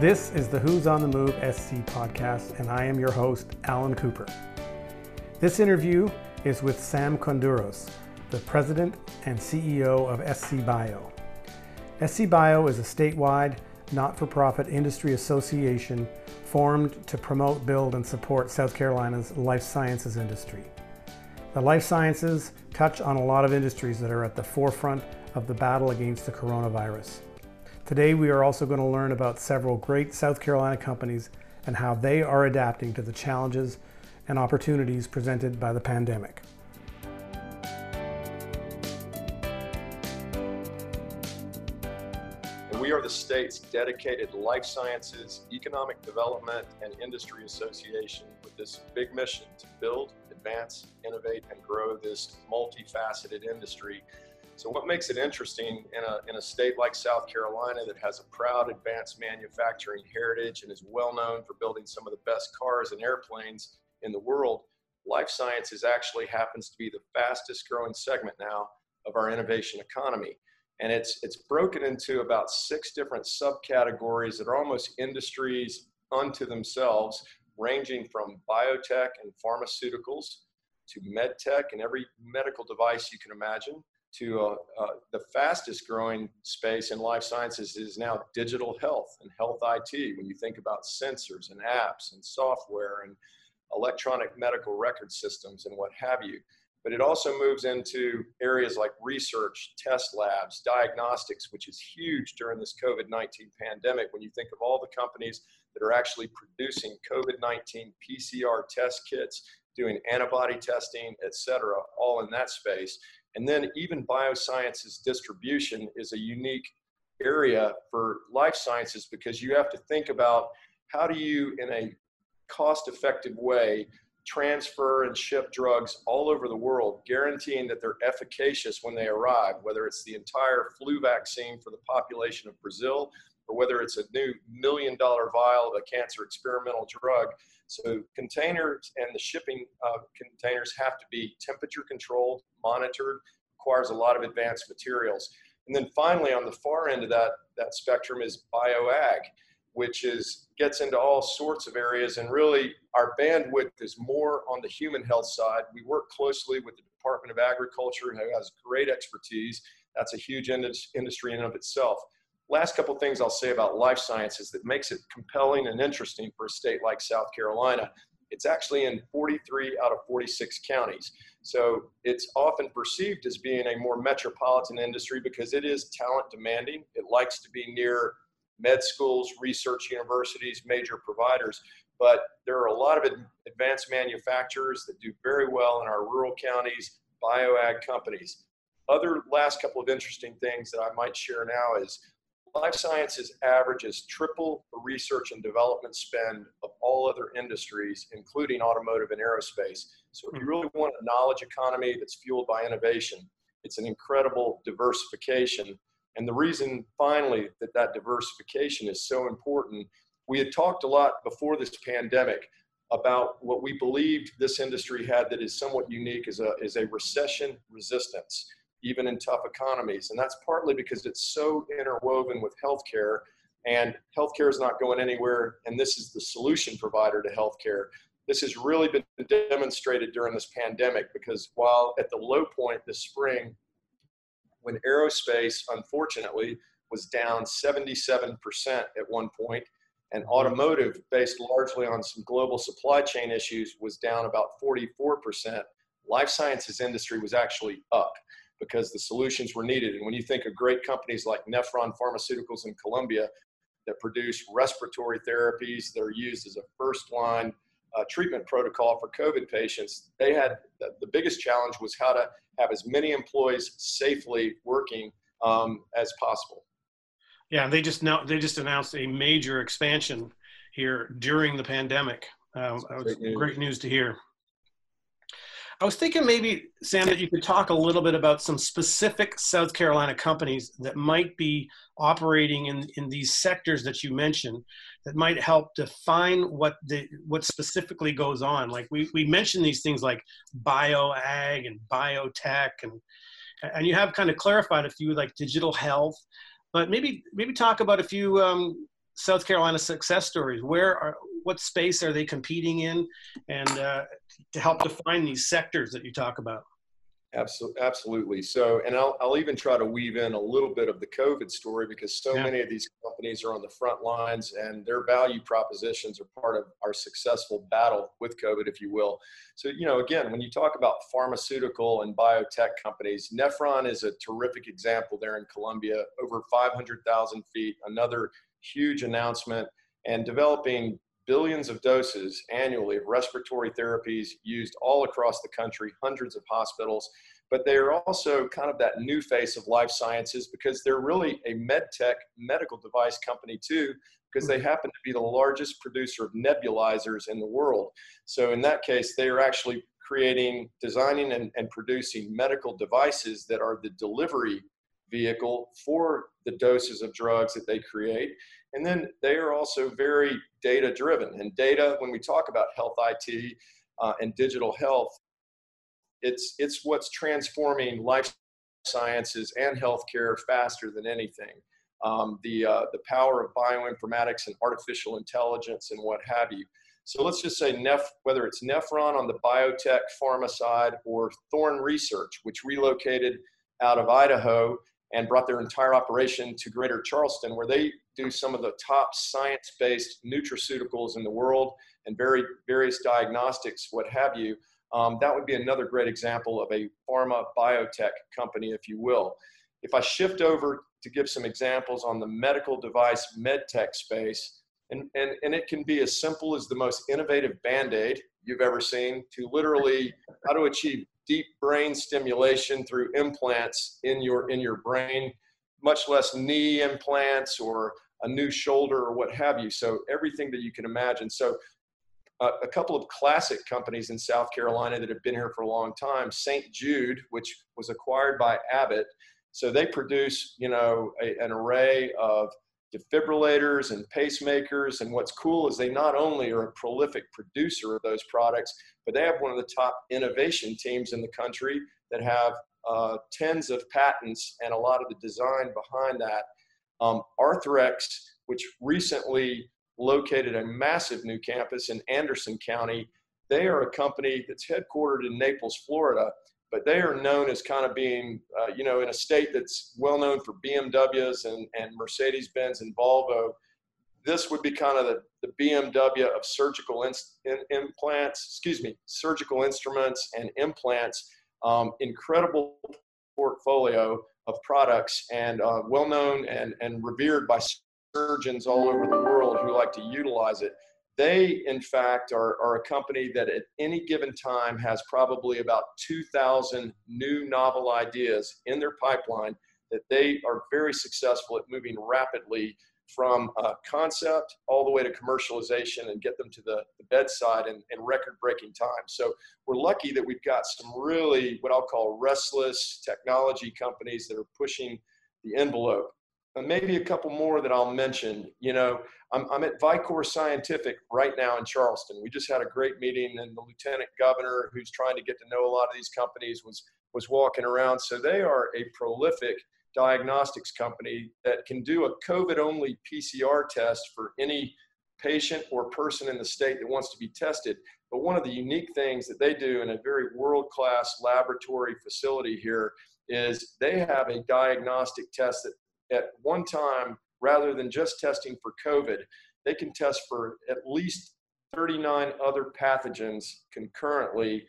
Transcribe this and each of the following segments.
This is the Who's on the Move SC podcast, and I am your host, Alan Cooper. This interview is with Sam Konduros, the president and CEO of SC Bio. SC Bio is a statewide, not for profit industry association formed to promote, build, and support South Carolina's life sciences industry. The life sciences touch on a lot of industries that are at the forefront of the battle against the coronavirus. Today, we are also going to learn about several great South Carolina companies and how they are adapting to the challenges and opportunities presented by the pandemic. We are the state's dedicated life sciences, economic development, and industry association with this big mission to build, advance, innovate, and grow this multifaceted industry so what makes it interesting in a, in a state like South Carolina that has a proud advanced manufacturing heritage and is well known for building some of the best cars and airplanes in the world, life sciences actually happens to be the fastest growing segment now of our innovation economy. And it's, it's broken into about six different subcategories that are almost industries unto themselves, ranging from biotech and pharmaceuticals to medtech and every medical device you can imagine to uh, uh, the fastest growing space in life sciences is now digital health and health IT. When you think about sensors and apps and software and electronic medical record systems and what have you. But it also moves into areas like research, test labs, diagnostics, which is huge during this COVID 19 pandemic. When you think of all the companies that are actually producing COVID 19 PCR test kits, doing antibody testing, et cetera, all in that space. And then even biosciences distribution is a unique area for life sciences because you have to think about how do you, in a cost effective way, transfer and ship drugs all over the world, guaranteeing that they're efficacious when they arrive, whether it's the entire flu vaccine for the population of Brazil or whether it's a new million dollar vial of a cancer experimental drug. So containers and the shipping uh, containers have to be temperature controlled, monitored, requires a lot of advanced materials. And then finally, on the far end of that, that spectrum is bioag, which is gets into all sorts of areas. And really, our bandwidth is more on the human health side. We work closely with the Department of Agriculture, who has great expertise. That's a huge industry in and of itself. Last couple things I'll say about life sciences that makes it compelling and interesting for a state like South Carolina. It's actually in 43 out of 46 counties. So it's often perceived as being a more metropolitan industry because it is talent demanding. It likes to be near med schools, research universities, major providers. But there are a lot of advanced manufacturers that do very well in our rural counties, bioag companies. Other last couple of interesting things that I might share now is life sciences averages triple the research and development spend of all other industries, including automotive and aerospace. So if you hmm. really want a knowledge economy that's fueled by innovation, it's an incredible diversification. And the reason finally that that diversification is so important, we had talked a lot before this pandemic about what we believed this industry had that is somewhat unique is a, is a recession resistance even in tough economies. And that's partly because it's so interwoven with healthcare, and healthcare is not going anywhere. And this is the solution provider to healthcare. This has really been demonstrated during this pandemic because while at the low point this spring, when aerospace, unfortunately, was down 77% at one point, and automotive, based largely on some global supply chain issues, was down about 44%. Life sciences industry was actually up because the solutions were needed. And when you think of great companies like Nephron Pharmaceuticals in Columbia that produce respiratory therapies that are used as a first line uh, treatment protocol for COVID patients, they had the, the, biggest challenge was how to have as many employees safely working um, as possible. Yeah, they just now they just announced a major expansion here during the pandemic. Uh, great, news. great news to hear. I was thinking maybe, Sam, that you could talk a little bit about some specific South Carolina companies that might be operating in, in these sectors that you mentioned that might help define what the what specifically goes on. Like we, we mentioned these things like bioag and biotech and and you have kind of clarified a few like digital health, but maybe maybe talk about a few um, South Carolina success stories. Where are what space are they competing in, and uh, to help define these sectors that you talk about? Absolutely, absolutely. So, and I'll, I'll even try to weave in a little bit of the COVID story because so yeah. many of these companies are on the front lines and their value propositions are part of our successful battle with COVID, if you will. So, you know, again, when you talk about pharmaceutical and biotech companies, Nephron is a terrific example there in Columbia, over 500,000 feet, another huge announcement, and developing billions of doses annually of respiratory therapies used all across the country, hundreds of hospitals. But they are also kind of that new face of life sciences because they're really a med tech medical device company too, because they hmm. happen to be the largest producer of nebulizers in the world. So in that case, they are actually creating, designing, and, and producing medical devices that are the delivery vehicle for the doses of drugs that they create. And then they are also very data driven. And data, when we talk about health IT uh, and digital health, it's, it's what's transforming life sciences and healthcare faster than anything. Um, the, uh, the power of bioinformatics and artificial intelligence and what have you. So let's just say Neph, whether it's Nephron on the biotech pharma side or Thorne Research, which relocated out of Idaho and brought their entire operation to Greater Charleston, where they do some of the top science-based nutraceuticals in the world and very various diagnostics, what have you. Um, that would be another great example of a pharma biotech company, if you will. If I shift over to give some examples on the medical device medtech space, and, and, and it can be as simple as the most innovative band-aid you've ever seen to literally how to achieve deep brain stimulation through implants in your in your brain much less knee implants or a new shoulder or what have you. So everything that you can imagine. So uh, a couple of classic companies in south carolina that have been here for a long time st jude which was acquired by abbott. So they produce you know a, an array of defibrillators and pacemakers. And what's cool is they not only are a prolific producer of those products, but they have one of the top innovation teams in the country that have uh, tens of patents and a lot of the design behind that. Um, Arthrex, which recently located a massive new campus in Anderson County, they are a company that's headquartered in Naples, Florida, but they are known as kind of being, uh, you know, in a state that's well known for BMWs and, and Mercedes Benz and Volvo. This would be kind of the, the BMW of surgical in, in, implants, excuse me, surgical instruments and implants. Um, incredible portfolio of products and uh, well known and, and revered by surgeons all over the world who like to utilize it. They, in fact, are, are a company that at any given time has probably about 2,000 new novel ideas in their pipeline that they are very successful at moving rapidly from concept all the way to commercialization and get them to the, the bedside in, in record breaking time. So we're lucky that we've got some really what I'll call restless technology companies that are pushing the envelope maybe a couple more that I'll mention. You know, I'm, I'm at Vikor Scientific right now in Charleston. We just had a great meeting, and the lieutenant governor, who's trying to get to know a lot of these companies, was was walking around. So they are a prolific diagnostics company that can do a COVID-only PCR test for any patient or person in the state that wants to be tested. But one of the unique things that they do in a very world-class laboratory facility here is they have a diagnostic test that at one time, rather than just testing for COVID, they can test for at least 39 other pathogens concurrently,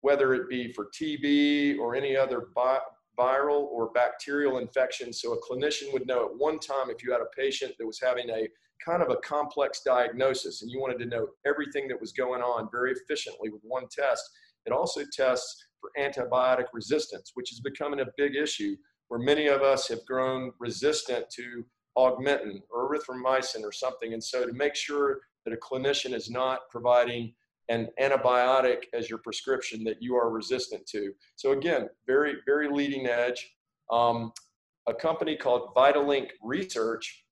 whether it be for TB or any other bi- viral or bacterial infection. So a clinician would know at one time if you had a patient that was having a kind of a complex diagnosis and you wanted to know everything that was going on very efficiently with one test. It also tests for antibiotic resistance, which is becoming a big issue where many of us have grown resistant to augmentin or erythromycin or something. And so to make sure that a clinician is not providing an antibiotic as your prescription that you are resistant to. So again, very, very leading edge. Um, a company called Vitalink Research,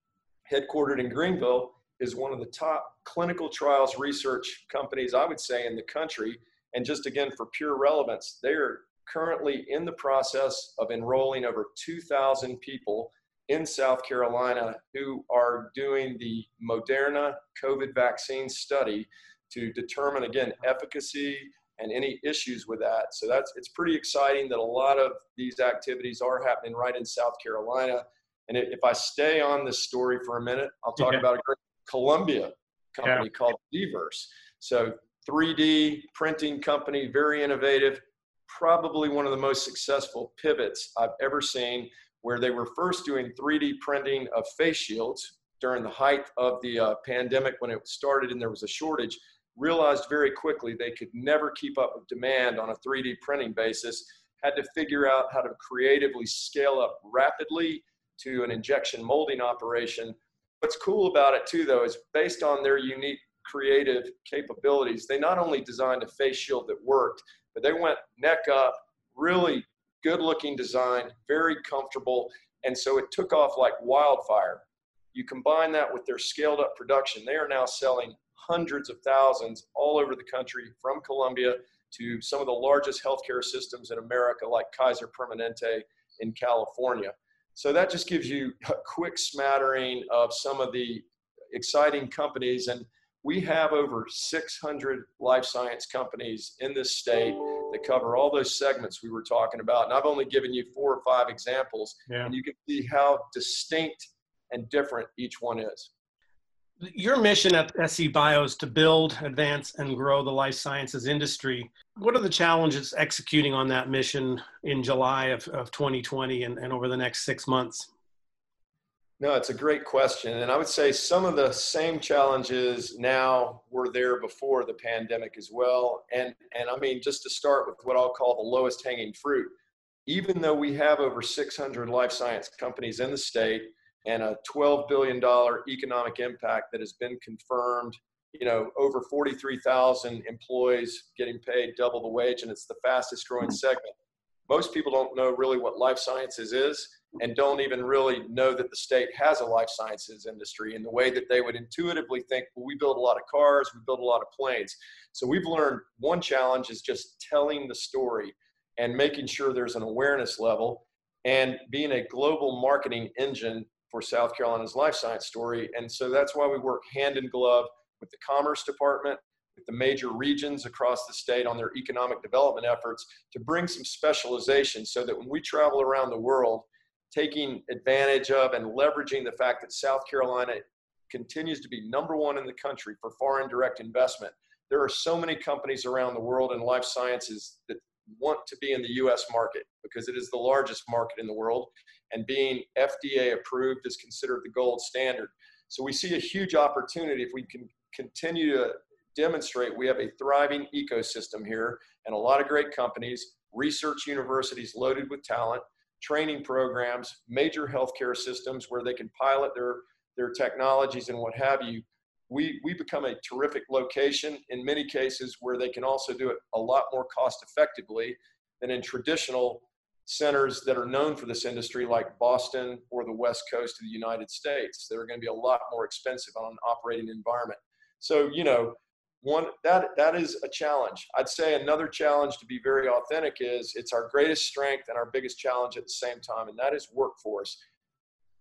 headquartered in Greenville, is one of the top clinical trials research companies, I would say, in the country. And just again, for pure relevance, they are currently in the process of enrolling over 2,000 people in South Carolina who are doing the Moderna COVID vaccine study to determine, again, efficacy and any issues with that. So that's it's pretty exciting that a lot of these activities are happening right in South Carolina. And if I stay on this story for a minute, I'll talk yeah. about a great Columbia company yeah. called Deverse. So 3D printing company, very innovative, probably one of the most successful pivots I've ever seen, where they were first doing 3D printing of face shields during the height of the uh, pandemic when it started and there was a shortage. Realized very quickly they could never keep up with demand on a 3D printing basis, had to figure out how to creatively scale up rapidly to an injection molding operation. What's cool about it too, though, is based on their unique creative capabilities, they not only designed a face shield that worked, but they went neck up, really good looking design, very comfortable. And so it took off like wildfire. You combine that with their scaled up production, they are now selling hundreds of thousands all over the country from Columbia to some of the largest healthcare systems in America, like Kaiser Permanente in California. So that just gives you a quick smattering of some of the exciting companies. And we have over 600 life science companies in this state that cover all those segments we were talking about. And I've only given you four or five examples, yeah. and you can see how distinct and different each one is. Your mission at SC Bio is to build, advance, and grow the life sciences industry. What are the challenges executing on that mission in July of, of 2020 and, and over the next six months? No, it's a great question. And I would say some of the same challenges now were there before the pandemic as well. And, and I mean, just to start with what I'll call the lowest hanging fruit, even though we have over 600 life science companies in the state and a $12 billion economic impact that has been confirmed, you know, over 43,000 employees getting paid double the wage, and it's the fastest growing hmm. segment. Most people don't know really what life sciences is and don't even really know that the state has a life sciences industry in the way that they would intuitively think, well, we build a lot of cars, we build a lot of planes. So we've learned one challenge is just telling the story and making sure there's an awareness level and being a global marketing engine for South Carolina's life science story. And so that's why we work hand in glove with the Commerce Department, with the major regions across the state on their economic development efforts to bring some specialization so that when we travel around the world, taking advantage of and leveraging the fact that South Carolina continues to be number one in the country for foreign direct investment. There are so many companies around the world in life sciences that want to be in the US market because it is the largest market in the world and being FDA approved is considered the gold standard. So we see a huge opportunity if we can continue to demonstrate we have a thriving ecosystem here and a lot of great companies, research universities loaded with talent, training programs, major healthcare systems where they can pilot their, their technologies and what have you, we, we become a terrific location in many cases where they can also do it a lot more cost effectively than in traditional centers that are known for this industry like Boston or the West Coast of the United States. They're going to be a lot more expensive on an operating environment. So, you know, one that that is a challenge. I'd say another challenge to be very authentic is it's our greatest strength and our biggest challenge at the same time and that is workforce.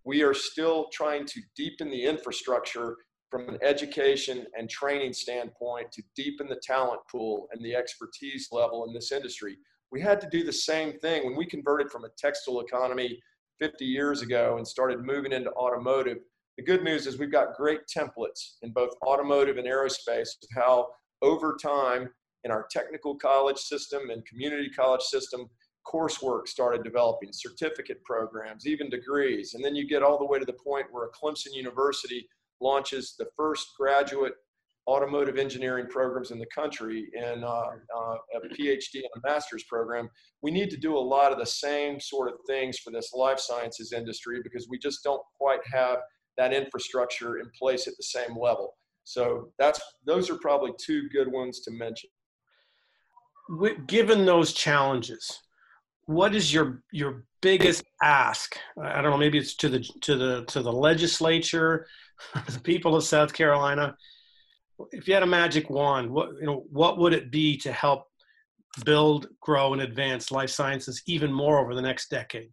We are still trying to deepen the infrastructure from an education and training standpoint to deepen the talent pool and the expertise level in this industry. We had to do the same thing when we converted from a textile economy 50 years ago and started moving into automotive the good news is we've got great templates in both automotive and aerospace of how over time in our technical college system and community college system, coursework started developing, certificate programs, even degrees. And then you get all the way to the point where a Clemson University launches the first graduate automotive engineering programs in the country and uh, uh, a PhD and a master's program. We need to do a lot of the same sort of things for this life sciences industry because we just don't quite have that infrastructure in place at the same level. So that's those are probably two good ones to mention. Given those challenges, what is your your biggest ask? I don't know, maybe it's to the to the to the legislature, the people of South Carolina. If you had a magic wand, what you know, what would it be to help build, grow, and advance life sciences even more over the next decade?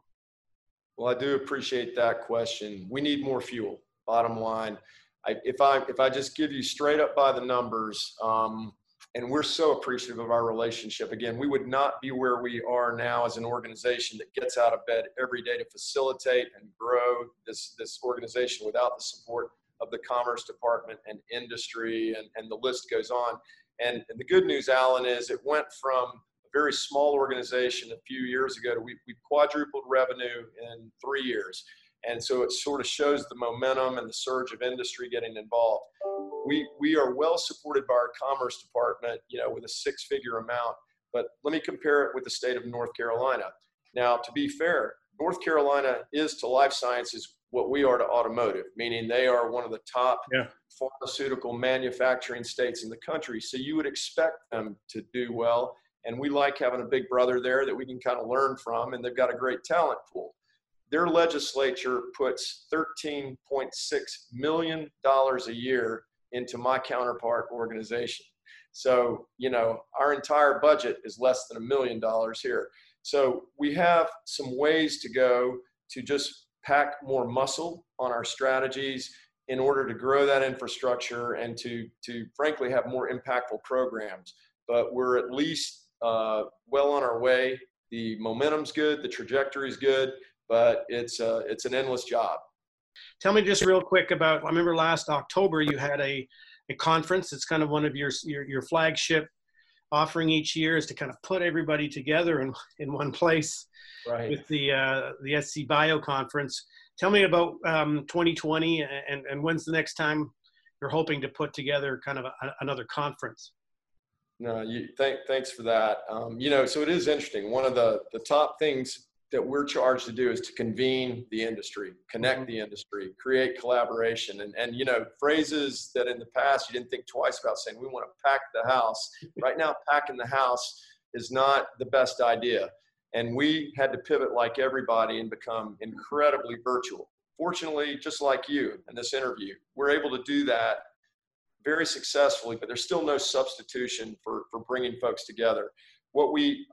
Well, I do appreciate that question. We need more fuel. Bottom line, I, if I if I just give you straight up by the numbers, um, and we're so appreciative of our relationship. Again, we would not be where we are now as an organization that gets out of bed every day to facilitate and grow this this organization without the support of the Commerce Department and industry, and, and the list goes on. And, and the good news, Alan, is it went from very small organization a few years ago we, we quadrupled revenue in three years. And so it sort of shows the momentum and the surge of industry getting involved. We, we are well supported by our Commerce Department, you know, with a six figure amount. But let me compare it with the state of North Carolina. Now, to be fair, North Carolina is to life sciences what we are to automotive, meaning they are one of the top yeah. pharmaceutical manufacturing states in the country. So you would expect them to do well. And we like having a big brother there that we can kind of learn from, and they've got a great talent pool their legislature puts $13.6 million a year into my counterpart organization. So, you know, our entire budget is less than a million dollars here. So, we have some ways to go to just pack more muscle on our strategies in order to grow that infrastructure and to, to frankly have more impactful programs. But we're at least uh, well on our way. The momentum's good, the trajectory's good but it's uh, it's an endless job. Tell me just real quick about. I remember last October you had a a conference. It's kind of one of your your, your flagship offering each year is to kind of put everybody together in in one place right. with the uh, the SC Bio conference. Tell me about um, 2020 and and when's the next time you're hoping to put together kind of a, another conference. No, you, thank, thanks for that. Um, you know, so it is interesting. One of the the top things that we're charged to do is to convene the industry, connect mm-hmm. the industry, create collaboration. And, and, you know, phrases that in the past you didn't think twice about saying, we want to pack the house. Right now, packing the house is not the best idea. And we had to pivot like everybody and become incredibly virtual. Fortunately, just like you in this interview, we're able to do that very successfully, but there's still no substitution for, for bringing folks together. What we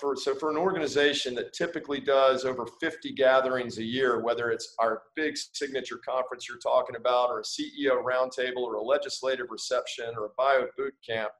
for, so for an organization that typically does over 50 gatherings a year, whether it's our big signature conference you're talking about, or a CEO roundtable, or a legislative reception, or a bio boot camp,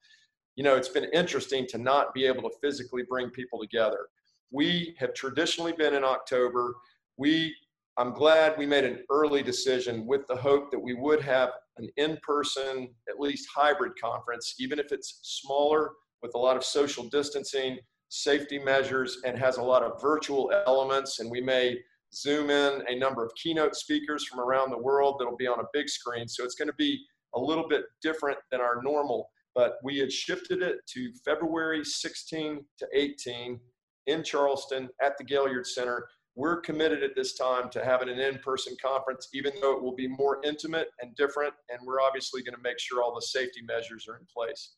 you know, it's been interesting to not be able to physically bring people together. We have traditionally been in October. We, I'm glad we made an early decision with the hope that we would have an in-person, at least hybrid conference, even if it's smaller with a lot of social distancing safety measures and has a lot of virtual elements. And we may zoom in a number of keynote speakers from around the world that'll be on a big screen. So it's going to be a little bit different than our normal, but we had shifted it to February 16 to 18 in Charleston at the Gaillard Center. We're committed at this time to having an in-person conference, even though it will be more intimate and different. And we're obviously going to make sure all the safety measures are in place.